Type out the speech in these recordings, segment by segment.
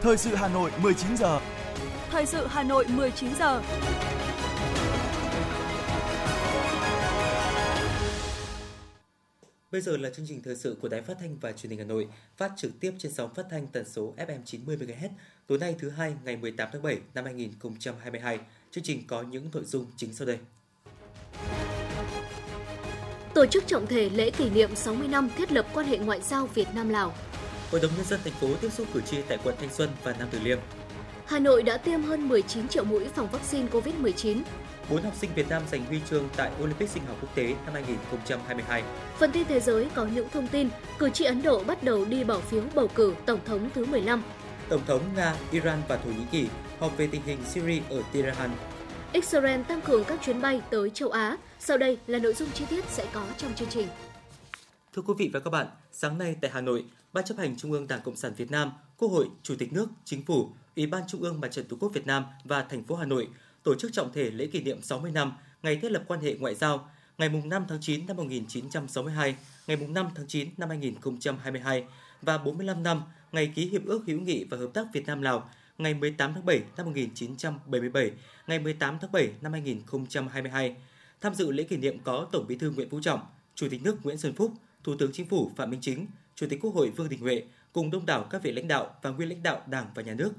Thời sự Hà Nội 19 giờ. Thời sự Hà Nội 19 giờ. Bây giờ là chương trình thời sự của Đài Phát thanh và Truyền hình Hà Nội, phát trực tiếp trên sóng phát thanh tần số FM 90 MHz. Tối nay thứ hai ngày 18 tháng 7 năm 2022. Chương trình có những nội dung chính sau đây. Tổ chức trọng thể lễ kỷ niệm 60 năm thiết lập quan hệ ngoại giao Việt Nam Lào. Hội đồng nhân dân thành phố tiếp xúc cử tri tại quận Thanh Xuân và Nam Từ Liêm. Hà Nội đã tiêm hơn 19 triệu mũi phòng vaccine COVID-19. 4 học sinh Việt Nam giành huy chương tại Olympic sinh học quốc tế năm 2022. Phần tin thế giới có những thông tin, cử tri Ấn Độ bắt đầu đi bỏ phiếu bầu cử Tổng thống thứ 15. Tổng thống Nga, Iran và Thổ Nhĩ Kỳ họp về tình hình Syria ở Tehran. Israel tăng cường các chuyến bay tới châu Á. Sau đây là nội dung chi tiết sẽ có trong chương trình. Thưa quý vị và các bạn, sáng nay tại Hà Nội, Ban chấp hành Trung ương Đảng Cộng sản Việt Nam, Quốc hội, Chủ tịch nước, Chính phủ, Ủy ban Trung ương Mặt trận Tổ quốc Việt Nam và thành phố Hà Nội tổ chức trọng thể lễ kỷ niệm 60 năm ngày thiết lập quan hệ ngoại giao ngày 5 tháng 9 năm 1962, ngày 5 tháng 9 năm 2022 và 45 năm ngày ký Hiệp ước hữu nghị và hợp tác Việt Nam Lào ngày 18 tháng 7 năm 1977, ngày 18 tháng 7 năm 2022. Tham dự lễ kỷ niệm có Tổng Bí thư Nguyễn Phú Trọng, Chủ tịch nước Nguyễn Xuân Phúc, Thủ tướng Chính phủ Phạm Minh Chính, Chủ tịch Quốc hội Vương Đình Huệ cùng đông đảo các vị lãnh đạo và nguyên lãnh đạo Đảng và Nhà nước.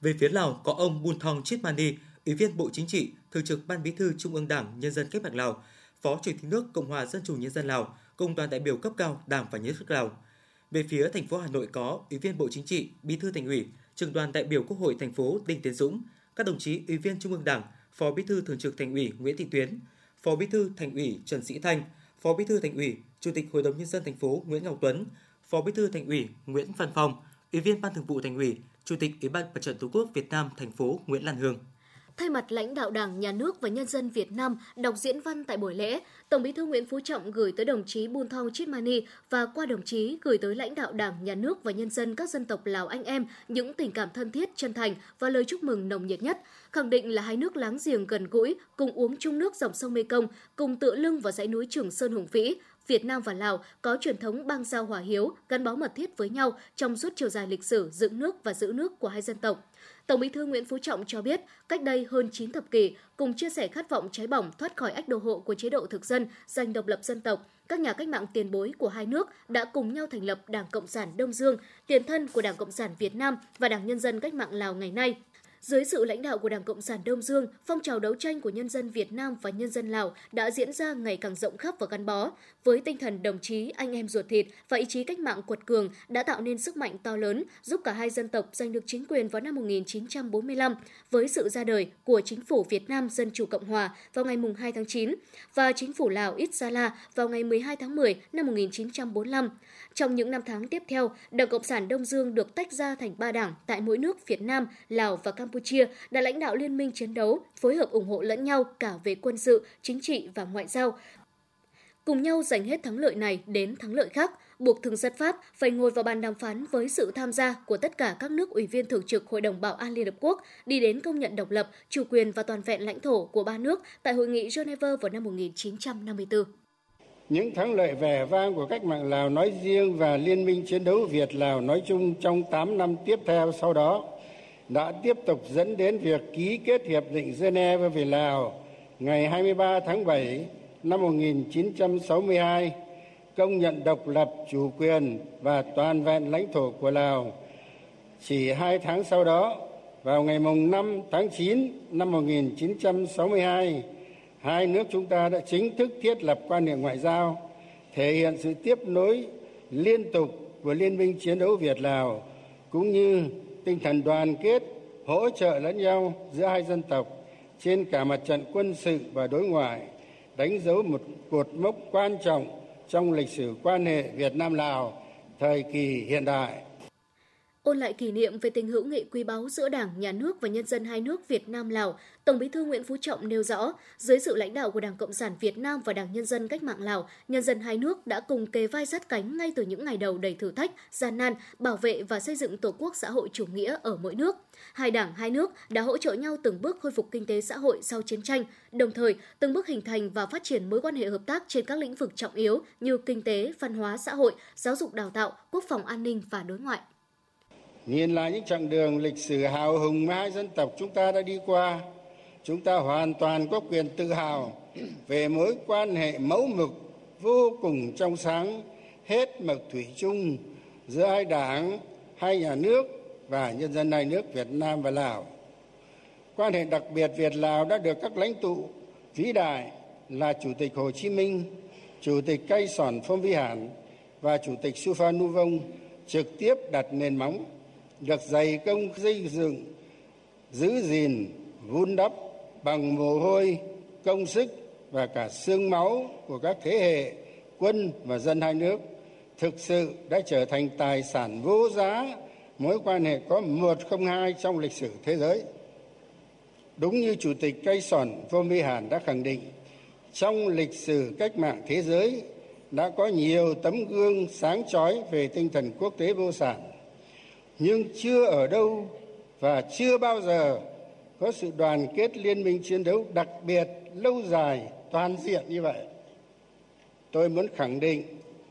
Về phía Lào có ông Bun Thong Chit Mani, Ủy viên Bộ Chính trị, Thường trực Ban Bí thư Trung ương Đảng Nhân dân Cách mạng Lào, Phó Chủ tịch nước Cộng hòa Dân chủ Nhân dân Lào, cùng đoàn đại biểu cấp cao Đảng và Nhà nước Lào. Về phía thành phố Hà Nội có Ủy viên Bộ Chính trị, Bí thư Thành ủy, Trưởng đoàn đại biểu Quốc hội thành phố Đinh Tiến Dũng, các đồng chí Ủy viên Trung ương Đảng, Phó Bí thư Thường trực Thành ủy Nguyễn Thị Tuyến, Phó Bí thư Thành ủy Trần Sĩ Thanh, Phó Bí thư Thành ủy, Chủ tịch Hội đồng nhân dân thành phố Nguyễn Ngọc Tuấn, Phó Bí thư Thành ủy Nguyễn Văn Phong, Ủy viên Ban Thường vụ Thành ủy, Chủ tịch Ủy ban Mặt trận Tổ quốc Việt Nam thành phố Nguyễn Lan Hương. Thay mặt lãnh đạo Đảng, Nhà nước và nhân dân Việt Nam đọc diễn văn tại buổi lễ, Tổng Bí thư Nguyễn Phú Trọng gửi tới đồng chí Bun Thong Chit Mani và qua đồng chí gửi tới lãnh đạo Đảng, Nhà nước và nhân dân các dân tộc Lào anh em những tình cảm thân thiết, chân thành và lời chúc mừng nồng nhiệt nhất, khẳng định là hai nước láng giềng gần gũi, cùng uống chung nước dòng sông Mekong, cùng tựa lưng vào dãy núi Trường Sơn hùng vĩ, Việt Nam và Lào có truyền thống bang giao hòa hiếu, gắn bó mật thiết với nhau trong suốt chiều dài lịch sử dựng nước và giữ nước của hai dân tộc. Tổng Bí thư Nguyễn Phú Trọng cho biết, cách đây hơn 9 thập kỷ, cùng chia sẻ khát vọng cháy bỏng thoát khỏi ách đô hộ của chế độ thực dân, giành độc lập dân tộc, các nhà cách mạng tiền bối của hai nước đã cùng nhau thành lập Đảng Cộng sản Đông Dương, tiền thân của Đảng Cộng sản Việt Nam và Đảng Nhân dân Cách mạng Lào ngày nay. Dưới sự lãnh đạo của Đảng Cộng sản Đông Dương, phong trào đấu tranh của nhân dân Việt Nam và nhân dân Lào đã diễn ra ngày càng rộng khắp và gắn bó. Với tinh thần đồng chí, anh em ruột thịt và ý chí cách mạng quật cường đã tạo nên sức mạnh to lớn, giúp cả hai dân tộc giành được chính quyền vào năm 1945 với sự ra đời của chính phủ Việt Nam Dân Chủ Cộng Hòa vào ngày 2 tháng 9 và chính phủ Lào Ít Sa La vào ngày 12 tháng 10 năm 1945. Trong những năm tháng tiếp theo, Đảng Cộng sản Đông Dương được tách ra thành ba đảng tại mỗi nước Việt Nam, Lào và Campuchia đã lãnh đạo liên minh chiến đấu, phối hợp ủng hộ lẫn nhau cả về quân sự, chính trị và ngoại giao. Cùng nhau giành hết thắng lợi này đến thắng lợi khác, buộc thường dân Pháp phải ngồi vào bàn đàm phán với sự tham gia của tất cả các nước ủy viên thường trực Hội đồng Bảo an Liên Hợp Quốc đi đến công nhận độc lập, chủ quyền và toàn vẹn lãnh thổ của ba nước tại Hội nghị Geneva vào năm 1954. Những thắng lợi vẻ vang của cách mạng Lào nói riêng và Liên minh chiến đấu Việt-Lào nói chung trong 8 năm tiếp theo sau đó đã tiếp tục dẫn đến việc ký kết Hiệp định Geneva về Lào ngày 23 tháng 7 năm 1962 công nhận độc lập chủ quyền và toàn vẹn lãnh thổ của Lào. Chỉ hai tháng sau đó, vào ngày mùng 5 tháng 9 năm 1962, hai nước chúng ta đã chính thức thiết lập quan hệ ngoại giao, thể hiện sự tiếp nối liên tục của Liên minh chiến đấu Việt Lào cũng như tinh thần đoàn kết, hỗ trợ lẫn nhau giữa hai dân tộc trên cả mặt trận quân sự và đối ngoại, đánh dấu một cột mốc quan trọng trong lịch sử quan hệ Việt Nam Lào thời kỳ hiện đại. Ôn lại kỷ niệm về tình hữu nghị quý báu giữa Đảng, Nhà nước và nhân dân hai nước Việt Nam Lào, Tổng Bí thư Nguyễn Phú Trọng nêu rõ, dưới sự lãnh đạo của Đảng Cộng sản Việt Nam và Đảng Nhân dân Cách mạng Lào, nhân dân hai nước đã cùng kề vai sát cánh ngay từ những ngày đầu đầy thử thách, gian nan, bảo vệ và xây dựng Tổ quốc xã hội chủ nghĩa ở mỗi nước. Hai đảng, hai nước đã hỗ trợ nhau từng bước khôi phục kinh tế xã hội sau chiến tranh, đồng thời từng bước hình thành và phát triển mối quan hệ hợp tác trên các lĩnh vực trọng yếu như kinh tế, văn hóa xã hội, giáo dục đào tạo, quốc phòng an ninh và đối ngoại nhìn lại những chặng đường lịch sử hào hùng mà hai dân tộc chúng ta đã đi qua, chúng ta hoàn toàn có quyền tự hào về mối quan hệ mẫu mực vô cùng trong sáng, hết mực thủy chung giữa hai đảng, hai nhà nước và nhân dân hai nước việt nam và lào. Quan hệ đặc biệt việt lào đã được các lãnh tụ vĩ đại là chủ tịch hồ chí minh, chủ tịch cây sòn phong vi hàn và chủ tịch supha vong trực tiếp đặt nền móng được dày công xây dựng, giữ gìn, vun đắp bằng mồ hôi, công sức và cả xương máu của các thế hệ, quân và dân hai nước, thực sự đã trở thành tài sản vô giá, mối quan hệ có một không hai trong lịch sử thế giới. Đúng như chủ tịch cây sòn vô mi hàn đã khẳng định, trong lịch sử cách mạng thế giới đã có nhiều tấm gương sáng chói về tinh thần quốc tế vô sản nhưng chưa ở đâu và chưa bao giờ có sự đoàn kết liên minh chiến đấu đặc biệt lâu dài, toàn diện như vậy. Tôi muốn khẳng định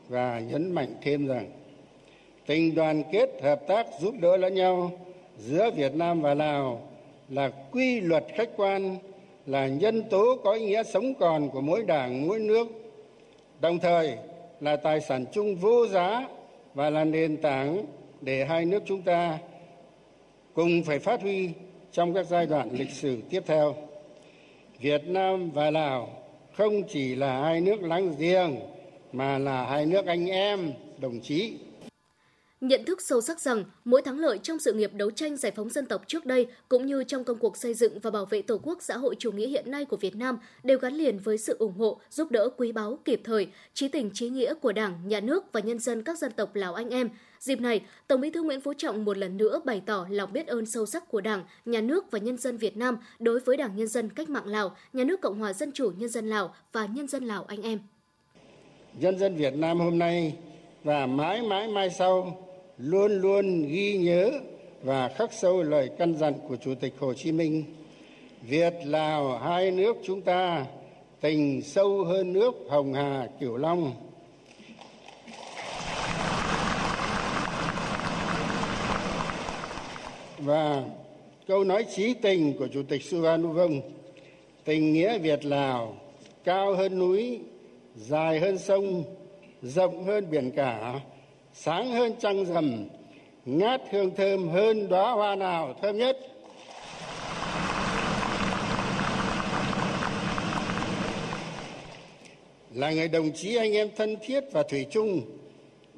và nhấn mạnh thêm rằng, tình đoàn kết hợp tác giúp đỡ lẫn nhau giữa việt nam và lào là quy luật khách quan, là nhân tố có ý nghĩa sống còn của mỗi đảng, mỗi nước, đồng thời là tài sản chung vô giá và là nền tảng để hai nước chúng ta cùng phải phát huy trong các giai đoạn lịch sử tiếp theo. Việt nam và lào không chỉ là hai nước láng giềng mà là hai nước anh em, đồng chí nhận thức sâu sắc rằng mỗi thắng lợi trong sự nghiệp đấu tranh giải phóng dân tộc trước đây cũng như trong công cuộc xây dựng và bảo vệ Tổ quốc xã hội chủ nghĩa hiện nay của Việt Nam đều gắn liền với sự ủng hộ, giúp đỡ quý báu kịp thời, trí tình trí nghĩa của Đảng, Nhà nước và nhân dân các dân tộc Lào anh em. Dịp này, Tổng Bí thư Nguyễn Phú Trọng một lần nữa bày tỏ lòng biết ơn sâu sắc của Đảng, Nhà nước và nhân dân Việt Nam đối với Đảng Nhân dân Cách mạng Lào, Nhà nước Cộng hòa Dân chủ Nhân dân Lào và nhân dân Lào anh em. Nhân dân Việt Nam hôm nay và mãi mãi mai sau luôn luôn ghi nhớ và khắc sâu lời căn dặn của chủ tịch hồ chí minh. Việt, lào, hai nước chúng ta tình sâu hơn nước hồng hà cửu long. Và câu nói trí tình của chủ tịch suvarnabhum tình nghĩa việt, lào, cao hơn núi, dài hơn sông, rộng hơn biển cả sáng hơn trăng rằm, ngát hương thơm hơn đóa hoa nào thơm nhất. Là người đồng chí anh em thân thiết và thủy chung,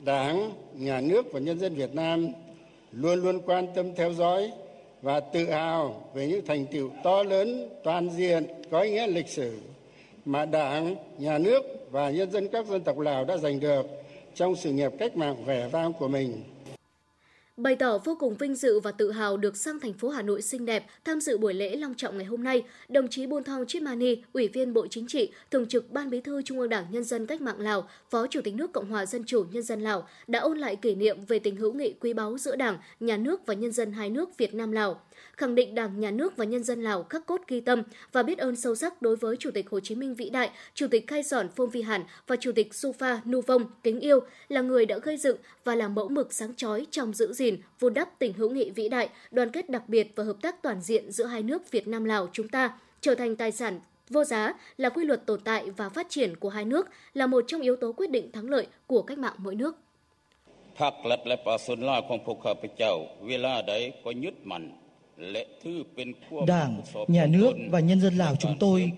đảng, nhà nước và nhân dân việt nam luôn luôn quan tâm theo dõi và tự hào về những thành tựu to lớn, toàn diện, có ý nghĩa lịch sử mà đảng, nhà nước và nhân dân các dân tộc lào đã giành được trong sự nghiệp cách mạng vẻ vang của mình. Bày tỏ vô cùng vinh dự và tự hào được sang thành phố Hà Nội xinh đẹp tham dự buổi lễ long trọng ngày hôm nay, đồng chí Bun Thong Chit Mani, Ủy viên Bộ Chính trị, Thường trực Ban Bí thư Trung ương Đảng Nhân dân Cách mạng Lào, Phó Chủ tịch nước Cộng hòa Dân chủ Nhân dân Lào đã ôn lại kỷ niệm về tình hữu nghị quý báu giữa Đảng, Nhà nước và nhân dân hai nước Việt Nam Lào khẳng định Đảng, Nhà nước và nhân dân Lào khắc cốt ghi tâm và biết ơn sâu sắc đối với Chủ tịch Hồ Chí Minh vĩ đại, Chủ tịch Khai Sòn Phôm Vi Hàn và Chủ tịch Supha Nu Vong kính yêu là người đã gây dựng và làm mẫu mực sáng chói trong giữ gìn, vun đắp tình hữu nghị vĩ đại, đoàn kết đặc biệt và hợp tác toàn diện giữa hai nước Việt Nam Lào chúng ta trở thành tài sản vô giá là quy luật tồn tại và phát triển của hai nước là một trong yếu tố quyết định thắng lợi của cách mạng mỗi nước. พักและและปราศนลาของพวกข้าพเจ้าเวลาใดก็ยึดมั่น Đảng, Nhà nước và nhân dân Lào chúng tôi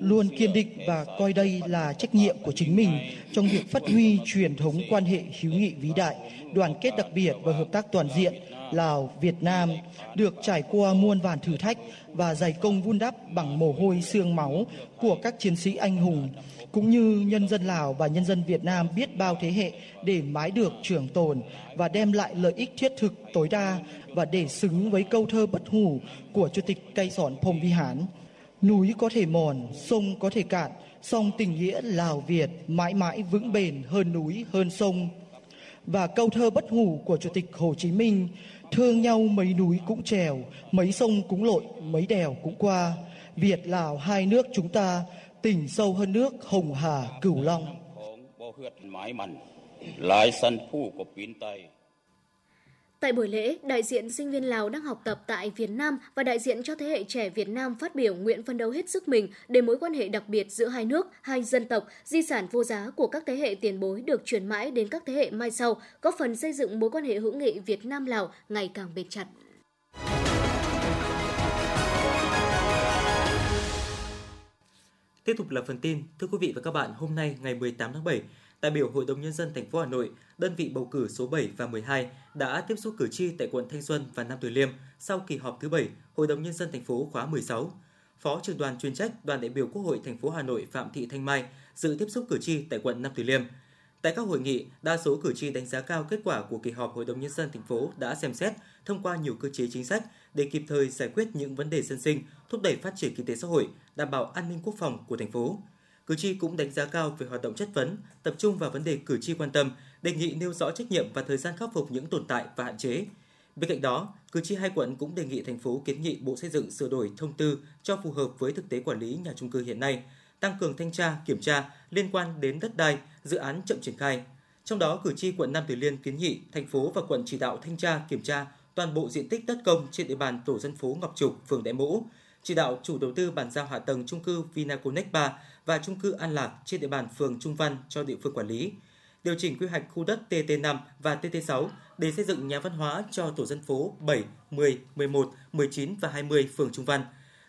luôn kiên định và coi đây là trách nhiệm của chính mình trong việc phát huy truyền thống quan hệ hữu nghị vĩ đại, đoàn kết đặc biệt và hợp tác toàn diện Lào, Việt Nam được trải qua muôn vàn thử thách và dày công vun đắp bằng mồ hôi xương máu của các chiến sĩ anh hùng cũng như nhân dân Lào và nhân dân Việt Nam biết bao thế hệ để mãi được trường tồn và đem lại lợi ích thiết thực tối đa và để xứng với câu thơ bất hủ của Chủ tịch Cây Sòn Phong Vi Hán. Núi có thể mòn, sông có thể cạn, song tình nghĩa Lào Việt mãi mãi vững bền hơn núi hơn sông. Và câu thơ bất hủ của Chủ tịch Hồ Chí Minh, thương nhau mấy núi cũng trèo, mấy sông cũng lội, mấy đèo cũng qua. Việt Lào hai nước chúng ta tình sâu hơn nước Hồng Hà Cửu Long. Tại buổi lễ, đại diện sinh viên Lào đang học tập tại Việt Nam và đại diện cho thế hệ trẻ Việt Nam phát biểu nguyện phân đấu hết sức mình để mối quan hệ đặc biệt giữa hai nước, hai dân tộc, di sản vô giá của các thế hệ tiền bối được truyền mãi đến các thế hệ mai sau, góp phần xây dựng mối quan hệ hữu nghị Việt Nam Lào ngày càng bền chặt. Tiếp tục là phần tin, thưa quý vị và các bạn, hôm nay ngày 18 tháng 7, đại biểu Hội đồng nhân dân thành phố Hà Nội, đơn vị bầu cử số 7 và 12 đã tiếp xúc cử tri tại quận Thanh Xuân và Nam Từ Liêm sau kỳ họp thứ 7 Hội đồng nhân dân thành phố khóa 16. Phó trưởng đoàn chuyên trách đoàn đại biểu Quốc hội thành phố Hà Nội Phạm Thị Thanh Mai dự tiếp xúc cử tri tại quận Nam Từ Liêm. Tại các hội nghị, đa số cử tri đánh giá cao kết quả của kỳ họp Hội đồng nhân dân thành phố đã xem xét thông qua nhiều cơ chế chính sách để kịp thời giải quyết những vấn đề dân sinh, thúc đẩy phát triển kinh tế xã hội, đảm bảo an ninh quốc phòng của thành phố. Cử tri cũng đánh giá cao về hoạt động chất vấn, tập trung vào vấn đề cử tri quan tâm, đề nghị nêu rõ trách nhiệm và thời gian khắc phục những tồn tại và hạn chế. Bên cạnh đó, cử tri hai quận cũng đề nghị thành phố kiến nghị Bộ Xây dựng sửa đổi thông tư cho phù hợp với thực tế quản lý nhà trung cư hiện nay, tăng cường thanh tra, kiểm tra liên quan đến đất đai, dự án chậm triển khai. Trong đó, cử tri quận Nam Từ Liêm kiến nghị thành phố và quận chỉ đạo thanh tra, kiểm tra toàn bộ diện tích đất công trên địa bàn tổ dân phố Ngọc Trục, phường Đại Mỗ, chỉ đạo chủ đầu tư bàn giao hạ tầng trung cư Vinaconex 3 và trung cư An Lạc trên địa bàn phường Trung Văn cho địa phương quản lý. Điều chỉnh quy hoạch khu đất TT5 và TT6 để xây dựng nhà văn hóa cho tổ dân phố 7, 10, 11, 19 và 20 phường Trung Văn.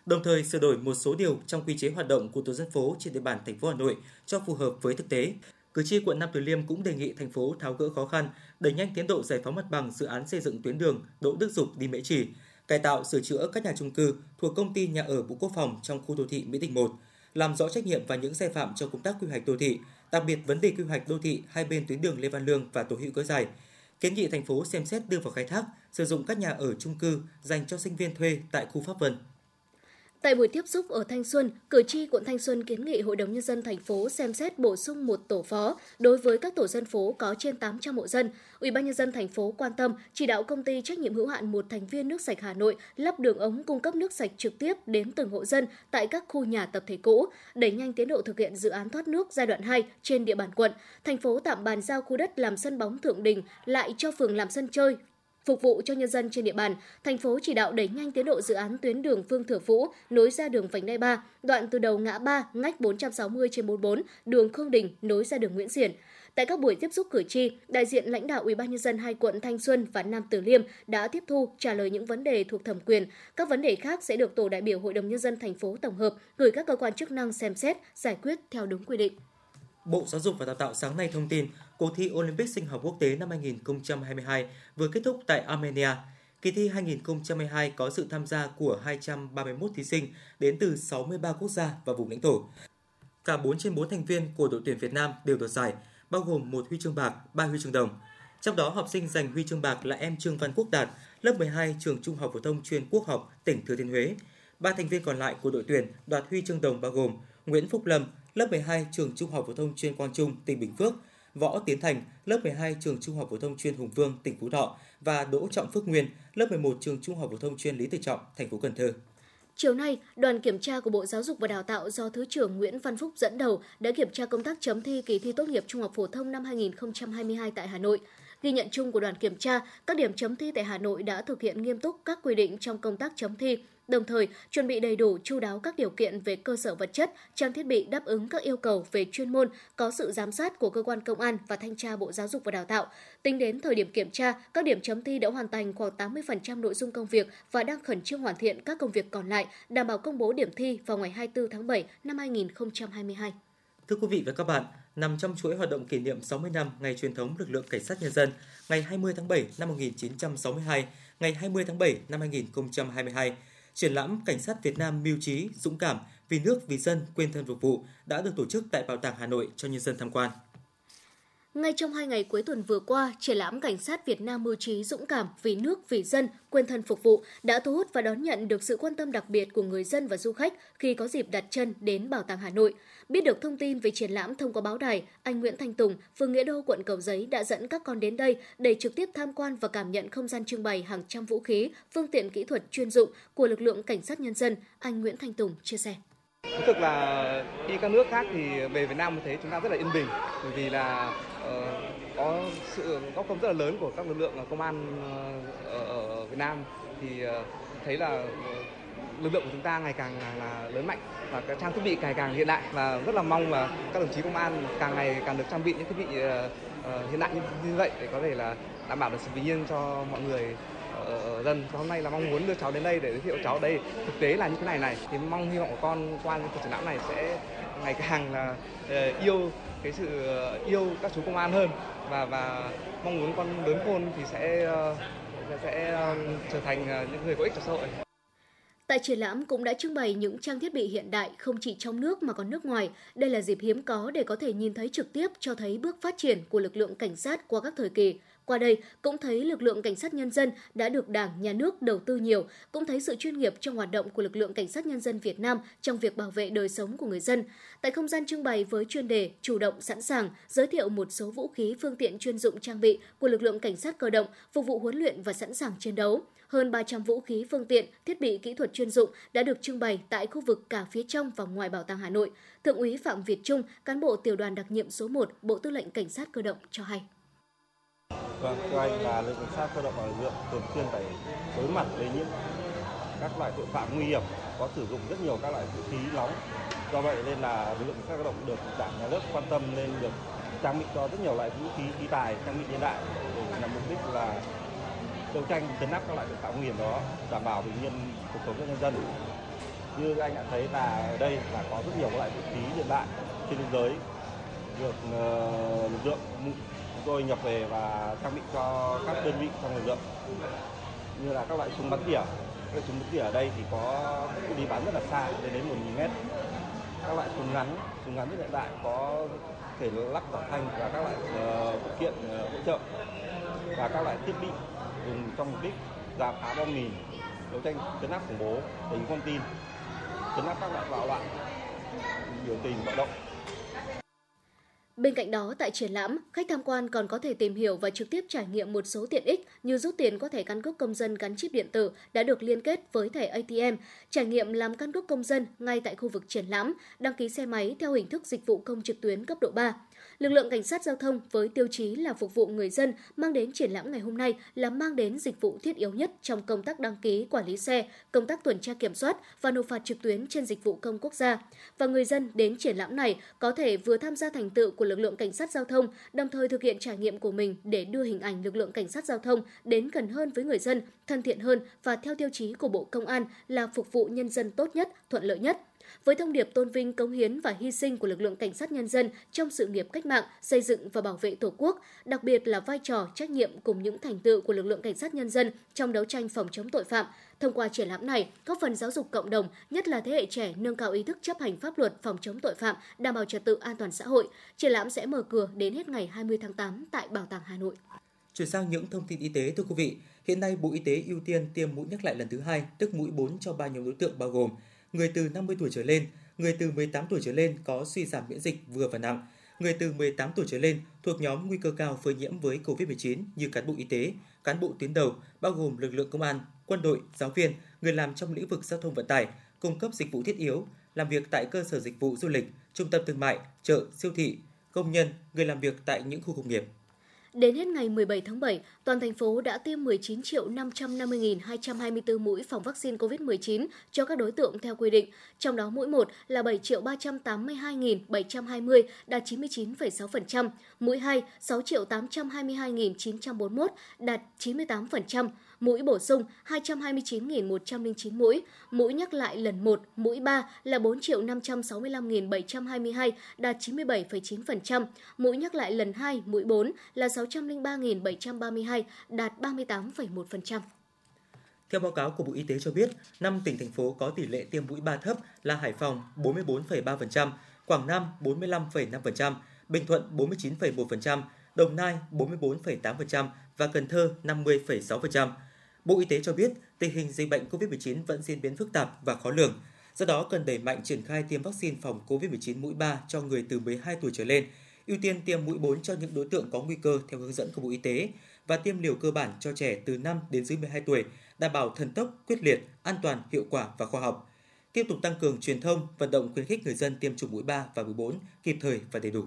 Đồng thời sửa đổi một số điều trong quy chế hoạt động của tổ dân phố trên địa bàn thành phố Hà Nội cho phù hợp với thực tế. Cử tri quận Nam Từ Liêm cũng đề nghị thành phố tháo gỡ khó khăn, đẩy nhanh tiến độ giải phóng mặt bằng dự án xây dựng tuyến đường Đỗ Đức Dục đi Mễ Trì, cải tạo sửa chữa các nhà trung cư thuộc công ty nhà ở Bộ Quốc phòng trong khu đô thị Mỹ Đình 1, làm rõ trách nhiệm và những sai phạm trong công tác quy hoạch đô thị, đặc biệt vấn đề quy hoạch đô thị hai bên tuyến đường Lê Văn Lương và Tổ hữu Kéo dài. Kiến nghị thành phố xem xét đưa vào khai thác, sử dụng các nhà ở chung cư dành cho sinh viên thuê tại khu Pháp Vân. Tại buổi tiếp xúc ở Thanh Xuân, cử tri quận Thanh Xuân kiến nghị Hội đồng Nhân dân thành phố xem xét bổ sung một tổ phó đối với các tổ dân phố có trên 800 hộ dân. Ủy ban Nhân dân thành phố quan tâm chỉ đạo công ty trách nhiệm hữu hạn một thành viên nước sạch Hà Nội lắp đường ống cung cấp nước sạch trực tiếp đến từng hộ dân tại các khu nhà tập thể cũ, đẩy nhanh tiến độ thực hiện dự án thoát nước giai đoạn 2 trên địa bàn quận. Thành phố tạm bàn giao khu đất làm sân bóng Thượng Đình lại cho phường làm sân chơi Phục vụ cho nhân dân trên địa bàn, thành phố chỉ đạo đẩy nhanh tiến độ dự án tuyến đường Phương Thừa Vũ nối ra đường Vành Đai 3, đoạn từ đầu ngã 3 ngách 460 trên 44, đường Khương Đình nối ra đường Nguyễn Xiển. Tại các buổi tiếp xúc cử tri, đại diện lãnh đạo Ủy ban nhân dân hai quận Thanh Xuân và Nam Từ Liêm đã tiếp thu trả lời những vấn đề thuộc thẩm quyền. Các vấn đề khác sẽ được tổ đại biểu Hội đồng nhân dân thành phố tổng hợp gửi các cơ quan chức năng xem xét, giải quyết theo đúng quy định. Bộ Giáo dục và Đào tạo sáng nay thông tin cuộc thi Olympic sinh học quốc tế năm 2022 vừa kết thúc tại Armenia. Kỳ thi 2022 có sự tham gia của 231 thí sinh đến từ 63 quốc gia và vùng lãnh thổ. Cả 4 trên 4 thành viên của đội tuyển Việt Nam đều đoạt giải, bao gồm một huy chương bạc, 3 huy chương đồng. Trong đó, học sinh giành huy chương bạc là em Trương Văn Quốc Đạt, lớp 12 trường Trung học phổ thông chuyên Quốc học, tỉnh Thừa Thiên Huế. Ba thành viên còn lại của đội tuyển đoạt huy chương đồng bao gồm Nguyễn Phúc Lâm, lớp 12 trường Trung học phổ thông chuyên Quang Trung, tỉnh Bình Phước, Võ Tiến Thành, lớp 12 trường Trung học phổ thông chuyên Hùng Vương, tỉnh Phú Thọ và Đỗ Trọng Phước Nguyên, lớp 11 trường Trung học phổ thông chuyên Lý Tự Trọng, thành phố Cần Thơ. Chiều nay, đoàn kiểm tra của Bộ Giáo dục và Đào tạo do Thứ trưởng Nguyễn Văn Phúc dẫn đầu đã kiểm tra công tác chấm thi kỳ thi tốt nghiệp trung học phổ thông năm 2022 tại Hà Nội. Ghi nhận chung của đoàn kiểm tra, các điểm chấm thi tại Hà Nội đã thực hiện nghiêm túc các quy định trong công tác chấm thi, đồng thời chuẩn bị đầy đủ chu đáo các điều kiện về cơ sở vật chất, trang thiết bị đáp ứng các yêu cầu về chuyên môn, có sự giám sát của cơ quan công an và thanh tra Bộ Giáo dục và Đào tạo. Tính đến thời điểm kiểm tra, các điểm chấm thi đã hoàn thành khoảng 80% nội dung công việc và đang khẩn trương hoàn thiện các công việc còn lại, đảm bảo công bố điểm thi vào ngày 24 tháng 7 năm 2022. Thưa quý vị và các bạn, nằm trong chuỗi hoạt động kỷ niệm 60 năm ngày truyền thống lực lượng cảnh sát nhân dân, ngày 20 tháng 7 năm 1962, ngày 20 tháng 7 năm 2022, triển lãm Cảnh sát Việt Nam mưu trí, dũng cảm, vì nước, vì dân, quên thân phục vụ đã được tổ chức tại Bảo tàng Hà Nội cho nhân dân tham quan. Ngay trong hai ngày cuối tuần vừa qua, triển lãm Cảnh sát Việt Nam mưu trí dũng cảm vì nước, vì dân, quên thân phục vụ đã thu hút và đón nhận được sự quan tâm đặc biệt của người dân và du khách khi có dịp đặt chân đến Bảo tàng Hà Nội. Biết được thông tin về triển lãm thông qua báo đài, anh Nguyễn Thanh Tùng, phường Nghĩa Đô, quận Cầu Giấy đã dẫn các con đến đây để trực tiếp tham quan và cảm nhận không gian trưng bày hàng trăm vũ khí, phương tiện kỹ thuật chuyên dụng của lực lượng cảnh sát nhân dân. Anh Nguyễn Thanh Tùng chia sẻ. Thực là đi các nước khác thì về Việt Nam mới thấy chúng ta rất là yên bình bởi vì là Ờ, có sự góp công rất là lớn của các lực lượng ờ, công an ờ, ở, Việt Nam. Thì thấy là lực lượng của chúng ta ngày càng là lớn mạnh và các trang thiết bị ngày càng hiện đại. Và rất là mong là các đồng chí công an càng ngày càng được trang bị những thiết bị hiện đại như, vậy để có thể là đảm bảo được sự bình yên cho mọi người ở, dân. Hôm nay là mong muốn đưa cháu đến đây để giới thiệu cháu. Đây thực tế là như thế này này. Thì mong hy vọng của con qua cuộc triển lãm này sẽ ngày càng là ờ, yêu cái sự ờ, yêu các chú công an hơn và và mong muốn con lớn khôn thì sẽ ờ, sẽ trở thành những người có ích cho xã hội. Tại triển lãm cũng đã trưng bày những trang thiết bị hiện đại không chỉ trong nước mà còn nước ngoài. Đây là dịp hiếm có để có thể nhìn thấy trực tiếp cho thấy bước phát triển của lực lượng cảnh sát qua các thời kỳ. Qua đây cũng thấy lực lượng cảnh sát nhân dân đã được Đảng, Nhà nước đầu tư nhiều, cũng thấy sự chuyên nghiệp trong hoạt động của lực lượng cảnh sát nhân dân Việt Nam trong việc bảo vệ đời sống của người dân. Tại không gian trưng bày với chuyên đề chủ động sẵn sàng, giới thiệu một số vũ khí phương tiện chuyên dụng trang bị của lực lượng cảnh sát cơ động phục vụ huấn luyện và sẵn sàng chiến đấu hơn 300 vũ khí phương tiện, thiết bị kỹ thuật chuyên dụng đã được trưng bày tại khu vực cả phía trong và ngoài Bảo tàng Hà Nội. Thượng úy Phạm Việt Trung, cán bộ tiểu đoàn đặc nhiệm số 1, Bộ Tư lệnh Cảnh sát cơ động cho hay. Vâng, thưa anh là lực lượng cảnh sát cơ động và lực lượng thường xuyên phải đối mặt với những các loại tội phạm nguy hiểm có sử dụng rất nhiều các loại vũ khí nóng. Do vậy nên là lực lượng cảnh sát cơ động được đảng nhà nước quan tâm nên được trang bị cho rất nhiều loại vũ khí khí tài trang bị hiện đại để nhằm mục đích là đấu tranh chấn áp các loại tội phạm nguy hiểm đó đảm bảo bình yên cuộc sống cho nhân dân như anh đã thấy là đây là có rất nhiều các loại vũ khí hiện đại trên thế giới được uh, lực lượng tôi nhập về và trang bị cho các đơn vị trong lực lượng. Như là các loại súng bắn tỉa. Các súng bắn tỉa ở đây thì có cự ly bắn rất là xa lên đến 1 mét. Các loại súng ngắn súng ngắn rất hiện đại có thể lắp giảm thanh và các loại uh, phụ kiện uh, hỗ trợ. Và các loại thiết bị dùng trong mục đích giả phá bom mìn đấu tranh chấn áp khủng bố đánh con tin chấn áp các loại bạo loạn biểu tình bạo động. Bên cạnh đó, tại triển lãm, khách tham quan còn có thể tìm hiểu và trực tiếp trải nghiệm một số tiện ích như rút tiền có thẻ căn cước công dân gắn chip điện tử đã được liên kết với thẻ ATM, trải nghiệm làm căn cước công dân ngay tại khu vực triển lãm, đăng ký xe máy theo hình thức dịch vụ công trực tuyến cấp độ 3 lực lượng cảnh sát giao thông với tiêu chí là phục vụ người dân mang đến triển lãm ngày hôm nay là mang đến dịch vụ thiết yếu nhất trong công tác đăng ký quản lý xe, công tác tuần tra kiểm soát và nộp phạt trực tuyến trên dịch vụ công quốc gia. Và người dân đến triển lãm này có thể vừa tham gia thành tựu của lực lượng cảnh sát giao thông, đồng thời thực hiện trải nghiệm của mình để đưa hình ảnh lực lượng cảnh sát giao thông đến gần hơn với người dân, thân thiện hơn và theo tiêu chí của Bộ Công an là phục vụ nhân dân tốt nhất, thuận lợi nhất với thông điệp tôn vinh công hiến và hy sinh của lực lượng cảnh sát nhân dân trong sự nghiệp cách mạng, xây dựng và bảo vệ Tổ quốc, đặc biệt là vai trò, trách nhiệm cùng những thành tựu của lực lượng cảnh sát nhân dân trong đấu tranh phòng chống tội phạm. Thông qua triển lãm này, góp phần giáo dục cộng đồng, nhất là thế hệ trẻ nâng cao ý thức chấp hành pháp luật phòng chống tội phạm, đảm bảo trật tự an toàn xã hội. Triển lãm sẽ mở cửa đến hết ngày 20 tháng 8 tại Bảo tàng Hà Nội. Chuyển sang những thông tin y tế thưa quý vị, hiện nay Bộ Y tế ưu tiên tiêm mũi nhắc lại lần thứ hai, tức mũi 4 cho ba nhóm đối tượng bao gồm người từ 50 tuổi trở lên, người từ 18 tuổi trở lên có suy giảm miễn dịch vừa và nặng, người từ 18 tuổi trở lên thuộc nhóm nguy cơ cao phơi nhiễm với COVID-19 như cán bộ y tế, cán bộ tuyến đầu, bao gồm lực lượng công an, quân đội, giáo viên, người làm trong lĩnh vực giao thông vận tải, cung cấp dịch vụ thiết yếu, làm việc tại cơ sở dịch vụ du lịch, trung tâm thương mại, chợ, siêu thị, công nhân, người làm việc tại những khu công nghiệp. Đến hết ngày 17 tháng 7, toàn thành phố đã tiêm 19 triệu 550.224 mũi phòng vaccine COVID-19 cho các đối tượng theo quy định. Trong đó mũi 1 là 7 triệu 382.720, đạt 99,6%. Mũi 2, 6 triệu 822.941, đạt 98%. Mũi bổ sung 229.109 mũi. Mũi nhắc lại lần 1, mũi 3 là 4.565.722, đạt 97,9%. Mũi nhắc lại lần 2, mũi 4 là 603.732, đạt 38,1%. Theo báo cáo của Bộ Y tế cho biết, 5 tỉnh thành phố có tỷ lệ tiêm mũi 3 thấp là Hải Phòng 44,3%, Quảng Nam 45,5%, Bình Thuận 49,1%, Đồng Nai 44,8% và Cần Thơ 50,6%. Bộ Y tế cho biết tình hình dịch bệnh COVID-19 vẫn diễn biến phức tạp và khó lường. Do đó cần đẩy mạnh triển khai tiêm vaccine phòng COVID-19 mũi 3 cho người từ 12 tuổi trở lên, ưu tiên tiêm mũi 4 cho những đối tượng có nguy cơ theo hướng dẫn của Bộ Y tế và tiêm liều cơ bản cho trẻ từ 5 đến dưới 12 tuổi, đảm bảo thần tốc, quyết liệt, an toàn, hiệu quả và khoa học. tiếp tục tăng cường truyền thông, vận động khuyến khích người dân tiêm chủng mũi 3 và mũi 4 kịp thời và đầy đủ.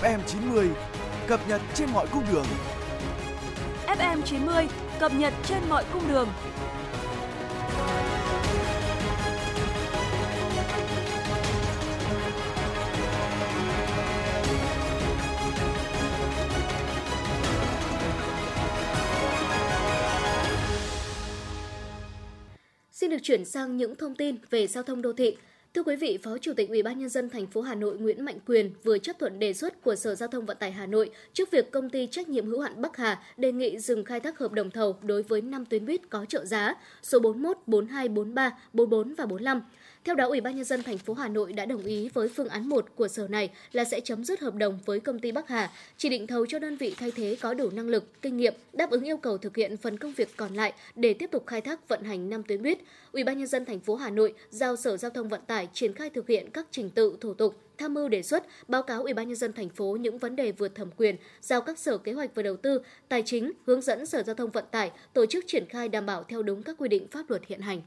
FM90 cập nhật trên mọi cung đường. FM 90 cập nhật trên mọi cung đường. Xin được chuyển sang những thông tin về giao thông đô thị. Thưa quý vị, Phó Chủ tịch Ủy ban nhân dân thành phố Hà Nội Nguyễn Mạnh Quyền vừa chấp thuận đề xuất của Sở Giao thông Vận tải Hà Nội trước việc công ty trách nhiệm hữu hạn Bắc Hà đề nghị dừng khai thác hợp đồng thầu đối với 5 tuyến buýt có trợ giá số 41, 42, 43, 44 và 45. Theo đó, Ủy ban nhân dân thành phố Hà Nội đã đồng ý với phương án 1 của sở này là sẽ chấm dứt hợp đồng với công ty Bắc Hà, chỉ định thầu cho đơn vị thay thế có đủ năng lực, kinh nghiệm đáp ứng yêu cầu thực hiện phần công việc còn lại để tiếp tục khai thác vận hành năm tuyến buýt. Ủy ban nhân dân thành phố Hà Nội giao Sở Giao thông Vận tải triển khai thực hiện các trình tự thủ tục tham mưu đề xuất, báo cáo Ủy ban nhân dân thành phố những vấn đề vượt thẩm quyền, giao các sở kế hoạch và đầu tư, tài chính hướng dẫn Sở Giao thông Vận tải tổ chức triển khai đảm bảo theo đúng các quy định pháp luật hiện hành.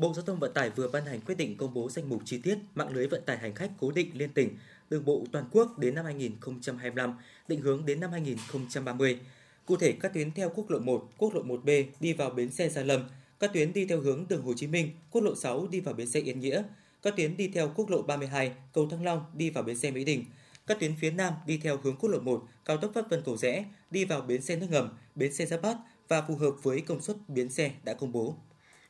Bộ Giao thông Vận tải vừa ban hành quyết định công bố danh mục chi tiết mạng lưới vận tải hành khách cố định liên tỉnh, đường bộ toàn quốc đến năm 2025, định hướng đến năm 2030. Cụ thể, các tuyến theo quốc lộ 1, quốc lộ 1B đi vào bến xe Gia Lâm, các tuyến đi theo hướng đường Hồ Chí Minh, quốc lộ 6 đi vào bến xe Yên Nghĩa, các tuyến đi theo quốc lộ 32, cầu Thăng Long đi vào bến xe Mỹ Đình, các tuyến phía Nam đi theo hướng quốc lộ 1, cao tốc Pháp Vân Cầu Rẽ đi vào bến xe nước ngầm, bến xe Giáp Bát và phù hợp với công suất bến xe đã công bố.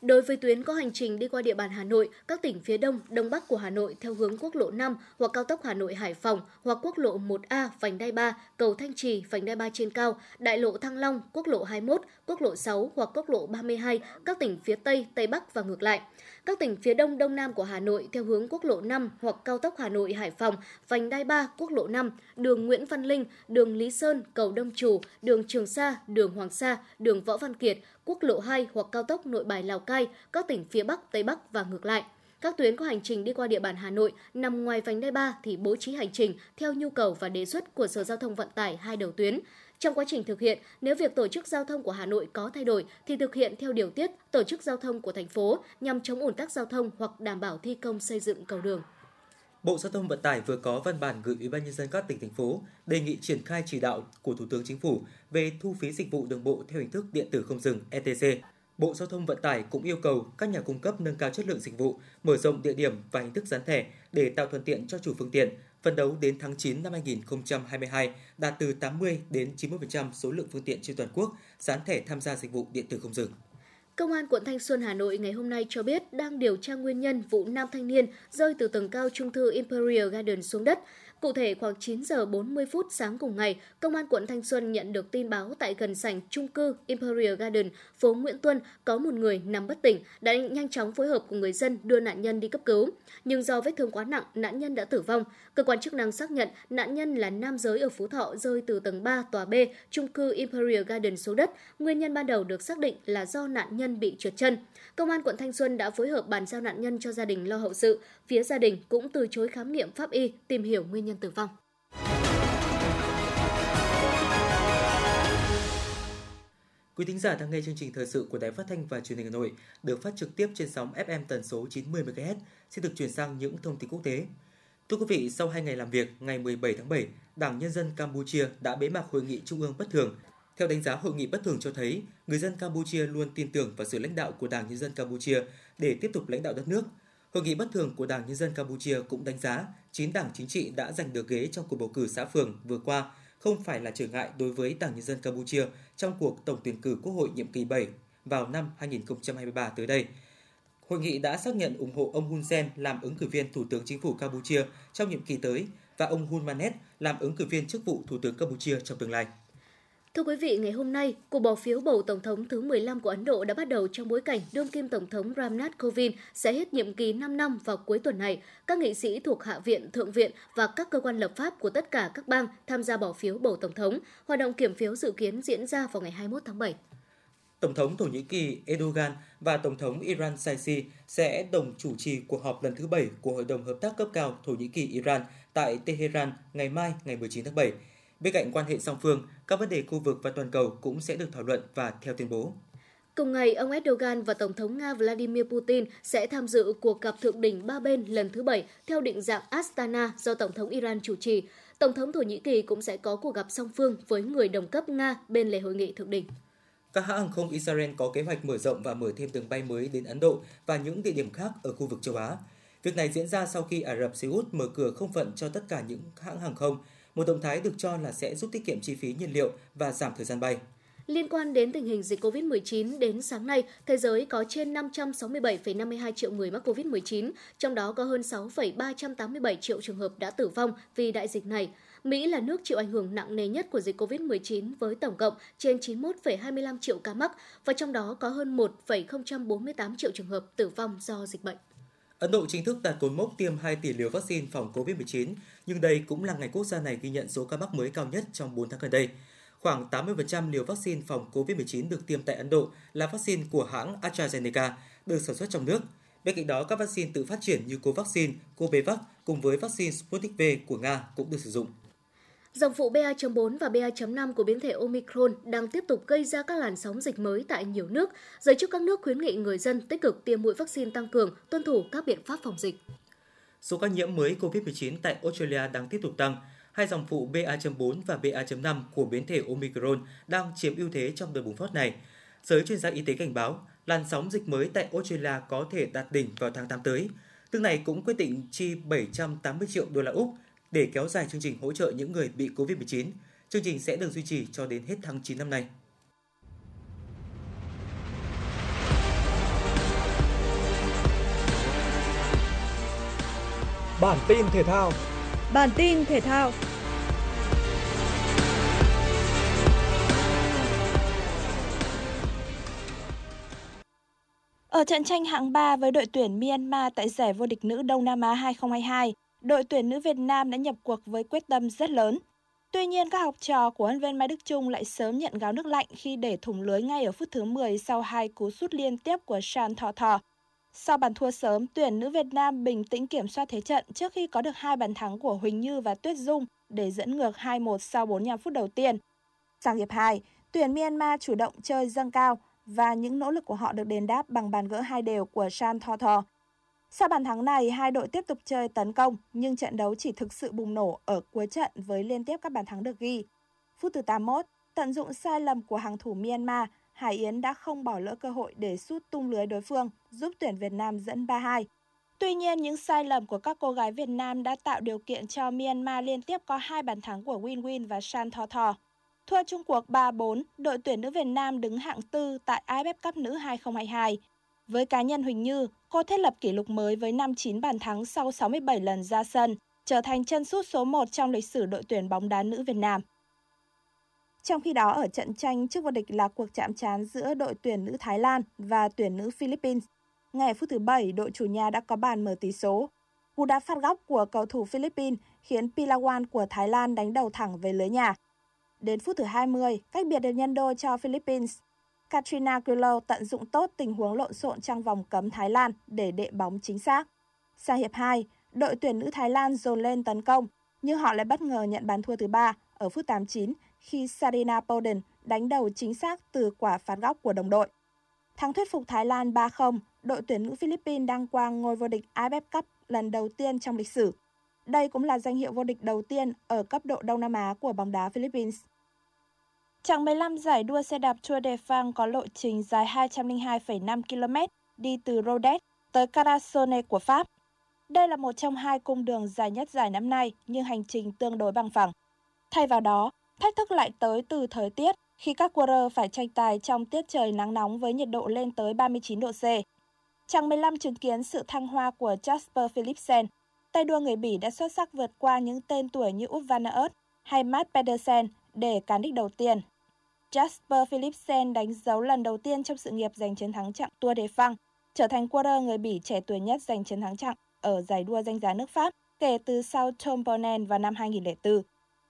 Đối với tuyến có hành trình đi qua địa bàn Hà Nội, các tỉnh phía Đông, Đông Bắc của Hà Nội theo hướng quốc lộ 5 hoặc cao tốc Hà Nội Hải Phòng hoặc quốc lộ 1A vành đai 3, cầu Thanh Trì vành đai 3 trên cao, đại lộ Thăng Long, quốc lộ 21, quốc lộ 6 hoặc quốc lộ 32, các tỉnh phía Tây, Tây Bắc và ngược lại. Các tỉnh phía Đông, Đông Nam của Hà Nội theo hướng quốc lộ 5 hoặc cao tốc Hà Nội Hải Phòng, vành đai 3, quốc lộ 5, đường Nguyễn Văn Linh, đường Lý Sơn, cầu Đông Trù, đường Trường Sa, đường Hoàng Sa, đường Võ Văn Kiệt, quốc lộ 2 hoặc cao tốc Nội Bài Lào Cai, các tỉnh phía Bắc, Tây Bắc và ngược lại. Các tuyến có hành trình đi qua địa bàn Hà Nội nằm ngoài vành đai 3 thì bố trí hành trình theo nhu cầu và đề xuất của Sở Giao thông Vận tải hai đầu tuyến. Trong quá trình thực hiện, nếu việc tổ chức giao thông của Hà Nội có thay đổi thì thực hiện theo điều tiết tổ chức giao thông của thành phố nhằm chống ủn tắc giao thông hoặc đảm bảo thi công xây dựng cầu đường. Bộ Giao thông Vận tải vừa có văn bản gửi Ủy ban nhân dân các tỉnh thành phố đề nghị triển khai chỉ đạo của Thủ tướng Chính phủ về thu phí dịch vụ đường bộ theo hình thức điện tử không dừng ETC. Bộ Giao thông Vận tải cũng yêu cầu các nhà cung cấp nâng cao chất lượng dịch vụ, mở rộng địa điểm và hình thức gián thẻ để tạo thuận tiện cho chủ phương tiện, Phần đấu đến tháng 9 năm 2022 đạt từ 80 đến 90% số lượng phương tiện trên toàn quốc dán thẻ tham gia dịch vụ điện tử không dừng. Công an quận Thanh Xuân, Hà Nội ngày hôm nay cho biết đang điều tra nguyên nhân vụ nam thanh niên rơi từ tầng cao trung cư Imperial Garden xuống đất. Cụ thể, khoảng 9 giờ 40 phút sáng cùng ngày, Công an quận Thanh Xuân nhận được tin báo tại gần sảnh trung cư Imperial Garden, phố Nguyễn Tuân có một người nằm bất tỉnh, đã nhanh chóng phối hợp cùng người dân đưa nạn nhân đi cấp cứu. Nhưng do vết thương quá nặng, nạn nhân đã tử vong. Cơ quan chức năng xác nhận nạn nhân là nam giới ở Phú Thọ rơi từ tầng 3 tòa B, trung cư Imperial Garden xuống đất. Nguyên nhân ban đầu được xác định là do nạn nhân bị trượt chân. Công an quận Thanh Xuân đã phối hợp bàn giao nạn nhân cho gia đình lo hậu sự. Phía gia đình cũng từ chối khám nghiệm pháp y tìm hiểu nguyên nhân tử vong. Quý thính giả đang nghe chương trình thời sự của Đài Phát thanh và Truyền hình Hà Nội được phát trực tiếp trên sóng FM tần số 90 MHz. Xin được chuyển sang những thông tin quốc tế. Thưa quý vị, sau 2 ngày làm việc, ngày 17 tháng 7, Đảng Nhân dân Campuchia đã bế mạc hội nghị trung ương bất thường. Theo đánh giá hội nghị bất thường cho thấy, người dân Campuchia luôn tin tưởng vào sự lãnh đạo của Đảng Nhân dân Campuchia để tiếp tục lãnh đạo đất nước. Hội nghị bất thường của Đảng Nhân dân Campuchia cũng đánh giá 9 đảng chính trị đã giành được ghế trong cuộc bầu cử xã phường vừa qua không phải là trở ngại đối với Đảng Nhân dân Campuchia trong cuộc tổng tuyển cử Quốc hội nhiệm kỳ 7 vào năm 2023 tới đây. Hội nghị đã xác nhận ủng hộ ông Hun Sen làm ứng cử viên Thủ tướng Chính phủ Campuchia trong nhiệm kỳ tới và ông Hun Manet làm ứng cử viên chức vụ Thủ tướng Campuchia trong tương lai. Thưa quý vị, ngày hôm nay, cuộc bỏ phiếu bầu Tổng thống thứ 15 của Ấn Độ đã bắt đầu trong bối cảnh đương kim Tổng thống Ramnath Kovind sẽ hết nhiệm kỳ 5 năm vào cuối tuần này. Các nghị sĩ thuộc Hạ viện, Thượng viện và các cơ quan lập pháp của tất cả các bang tham gia bỏ phiếu bầu Tổng thống. Hoạt động kiểm phiếu dự kiến diễn ra vào ngày 21 tháng 7. Tổng thống Thổ Nhĩ Kỳ Erdogan và Tổng thống Iran Saisi sẽ đồng chủ trì cuộc họp lần thứ 7 của Hội đồng Hợp tác cấp cao Thổ Nhĩ Kỳ-Iran tại Tehran ngày mai ngày 19 tháng 7. Bên cạnh quan hệ song phương, các vấn đề khu vực và toàn cầu cũng sẽ được thảo luận và theo tuyên bố. Cùng ngày, ông Erdogan và Tổng thống Nga Vladimir Putin sẽ tham dự cuộc gặp thượng đỉnh ba bên lần thứ bảy theo định dạng Astana do Tổng thống Iran chủ trì. Tổng thống Thổ Nhĩ Kỳ cũng sẽ có cuộc gặp song phương với người đồng cấp Nga bên lề hội nghị thượng đỉnh. Các hãng hàng không Israel có kế hoạch mở rộng và mở thêm đường bay mới đến Ấn Độ và những địa điểm khác ở khu vực châu Á. Việc này diễn ra sau khi Ả Rập Xê Út mở cửa không phận cho tất cả những hãng hàng không, một động thái được cho là sẽ giúp tiết kiệm chi phí nhiên liệu và giảm thời gian bay. Liên quan đến tình hình dịch COVID-19, đến sáng nay, thế giới có trên 567,52 triệu người mắc COVID-19, trong đó có hơn 6,387 triệu trường hợp đã tử vong vì đại dịch này. Mỹ là nước chịu ảnh hưởng nặng nề nhất của dịch COVID-19 với tổng cộng trên 91,25 triệu ca mắc và trong đó có hơn 1,048 triệu trường hợp tử vong do dịch bệnh. Ấn Độ chính thức đạt cột mốc tiêm 2 tỷ liều vaccine phòng COVID-19, nhưng đây cũng là ngày quốc gia này ghi nhận số ca mắc mới cao nhất trong 4 tháng gần đây. Khoảng 80% liều vaccine phòng COVID-19 được tiêm tại Ấn Độ là vaccine của hãng AstraZeneca, được sản xuất trong nước. Bên cạnh đó, các vaccine tự phát triển như Covaxin, Cobevac cùng với vaccine Sputnik V của Nga cũng được sử dụng. Dòng phụ BA.4 và BA.5 của biến thể Omicron đang tiếp tục gây ra các làn sóng dịch mới tại nhiều nước. Giới chức các nước khuyến nghị người dân tích cực tiêm mũi vaccine tăng cường, tuân thủ các biện pháp phòng dịch. Số ca nhiễm mới COVID-19 tại Australia đang tiếp tục tăng. Hai dòng phụ BA.4 và BA.5 của biến thể Omicron đang chiếm ưu thế trong đợt bùng phát này. Giới chuyên gia y tế cảnh báo, làn sóng dịch mới tại Australia có thể đạt đỉnh vào tháng 8 tới. Tương này cũng quyết định chi 780 triệu đô la Úc để kéo dài chương trình hỗ trợ những người bị COVID-19. Chương trình sẽ được duy trì cho đến hết tháng 9 năm nay. Bản tin thể thao Bản tin thể thao Ở trận tranh hạng 3 với đội tuyển Myanmar tại giải vô địch nữ Đông Nam Á 2022, đội tuyển nữ Việt Nam đã nhập cuộc với quyết tâm rất lớn. Tuy nhiên, các học trò của huấn viên Mai Đức Chung lại sớm nhận gáo nước lạnh khi để thủng lưới ngay ở phút thứ 10 sau hai cú sút liên tiếp của Shan Thọ Thọ. Sau bàn thua sớm, tuyển nữ Việt Nam bình tĩnh kiểm soát thế trận trước khi có được hai bàn thắng của Huỳnh Như và Tuyết Dung để dẫn ngược 2-1 sau 45 phút đầu tiên. Sang hiệp 2, tuyển Myanmar chủ động chơi dâng cao và những nỗ lực của họ được đền đáp bằng bàn gỡ hai đều của Shan Thọ Thọ. Sau bàn thắng này, hai đội tiếp tục chơi tấn công, nhưng trận đấu chỉ thực sự bùng nổ ở cuối trận với liên tiếp các bàn thắng được ghi. Phút thứ 81, tận dụng sai lầm của hàng thủ Myanmar, Hải Yến đã không bỏ lỡ cơ hội để sút tung lưới đối phương, giúp tuyển Việt Nam dẫn 3-2. Tuy nhiên, những sai lầm của các cô gái Việt Nam đã tạo điều kiện cho Myanmar liên tiếp có hai bàn thắng của Win Win và Shan Tho Tho. Thua chung cuộc 3-4, đội tuyển nữ Việt Nam đứng hạng tư tại AFF Cup nữ 2022. Với cá nhân Huỳnh Như, cô thiết lập kỷ lục mới với 59 bàn thắng sau 67 lần ra sân, trở thành chân sút số 1 trong lịch sử đội tuyển bóng đá nữ Việt Nam. Trong khi đó, ở trận tranh trước vô địch là cuộc chạm trán giữa đội tuyển nữ Thái Lan và tuyển nữ Philippines. ngày phút thứ 7, đội chủ nhà đã có bàn mở tỷ số. Cú đá phạt góc của cầu thủ Philippines khiến Pilawan của Thái Lan đánh đầu thẳng về lưới nhà. Đến phút thứ 20, cách biệt được nhân đôi cho Philippines. Katrina Grillo tận dụng tốt tình huống lộn xộn trong vòng cấm Thái Lan để đệ bóng chính xác. Sang hiệp 2, đội tuyển nữ Thái Lan dồn lên tấn công, nhưng họ lại bất ngờ nhận bàn thua thứ ba ở phút 89 khi Sarina Poden đánh đầu chính xác từ quả phạt góc của đồng đội. Thắng thuyết phục Thái Lan 3-0, đội tuyển nữ Philippines đang qua ngôi vô địch AFF Cup lần đầu tiên trong lịch sử. Đây cũng là danh hiệu vô địch đầu tiên ở cấp độ Đông Nam Á của bóng đá Philippines. Chặng 15 giải đua xe đạp Tour de France có lộ trình dài 202,5 km đi từ Rodez tới Carcassonne của Pháp. Đây là một trong hai cung đường dài nhất giải năm nay nhưng hành trình tương đối bằng phẳng. Thay vào đó, thách thức lại tới từ thời tiết khi các quơ phải tranh tài trong tiết trời nắng nóng với nhiệt độ lên tới 39 độ C. Chặng 15 chứng kiến sự thăng hoa của Jasper Philipsen. Tay đua người Bỉ đã xuất sắc vượt qua những tên tuổi như Út van Aert hay Matt Pedersen để cán đích đầu tiên. Jasper Philipsen đánh dấu lần đầu tiên trong sự nghiệp giành chiến thắng chặng Tour de France, trở thành quarter người Bỉ trẻ tuổi nhất giành chiến thắng chặng ở giải đua danh giá nước Pháp kể từ sau Tom Bonnell vào năm 2004.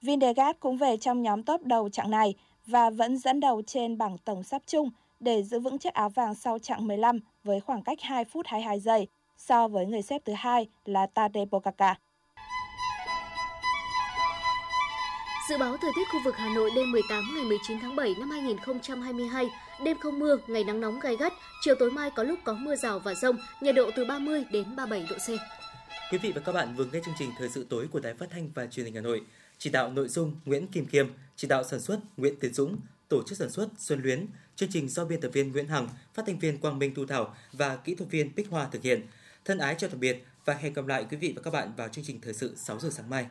Vindegaard cũng về trong nhóm top đầu chặng này và vẫn dẫn đầu trên bảng tổng sắp chung để giữ vững chiếc áo vàng sau chặng 15 với khoảng cách 2 phút 22 giây so với người xếp thứ hai là Tadej Pogacar. Dự báo thời tiết khu vực Hà Nội đêm 18 ngày 19 tháng 7 năm 2022, đêm không mưa, ngày nắng nóng gai gắt, chiều tối mai có lúc có mưa rào và rông, nhiệt độ từ 30 đến 37 độ C. Quý vị và các bạn vừa nghe chương trình Thời sự tối của Đài Phát thanh và Truyền hình Hà Nội. Chỉ đạo nội dung Nguyễn Kim Kiêm chỉ đạo sản xuất Nguyễn Tiến Dũng, tổ chức sản xuất Xuân Luyến, chương trình do biên tập viên Nguyễn Hằng, phát thanh viên Quang Minh Thu Thảo và kỹ thuật viên Bích Hoa thực hiện. Thân ái chào tạm biệt và hẹn gặp lại quý vị và các bạn vào chương trình thời sự 6 giờ sáng mai.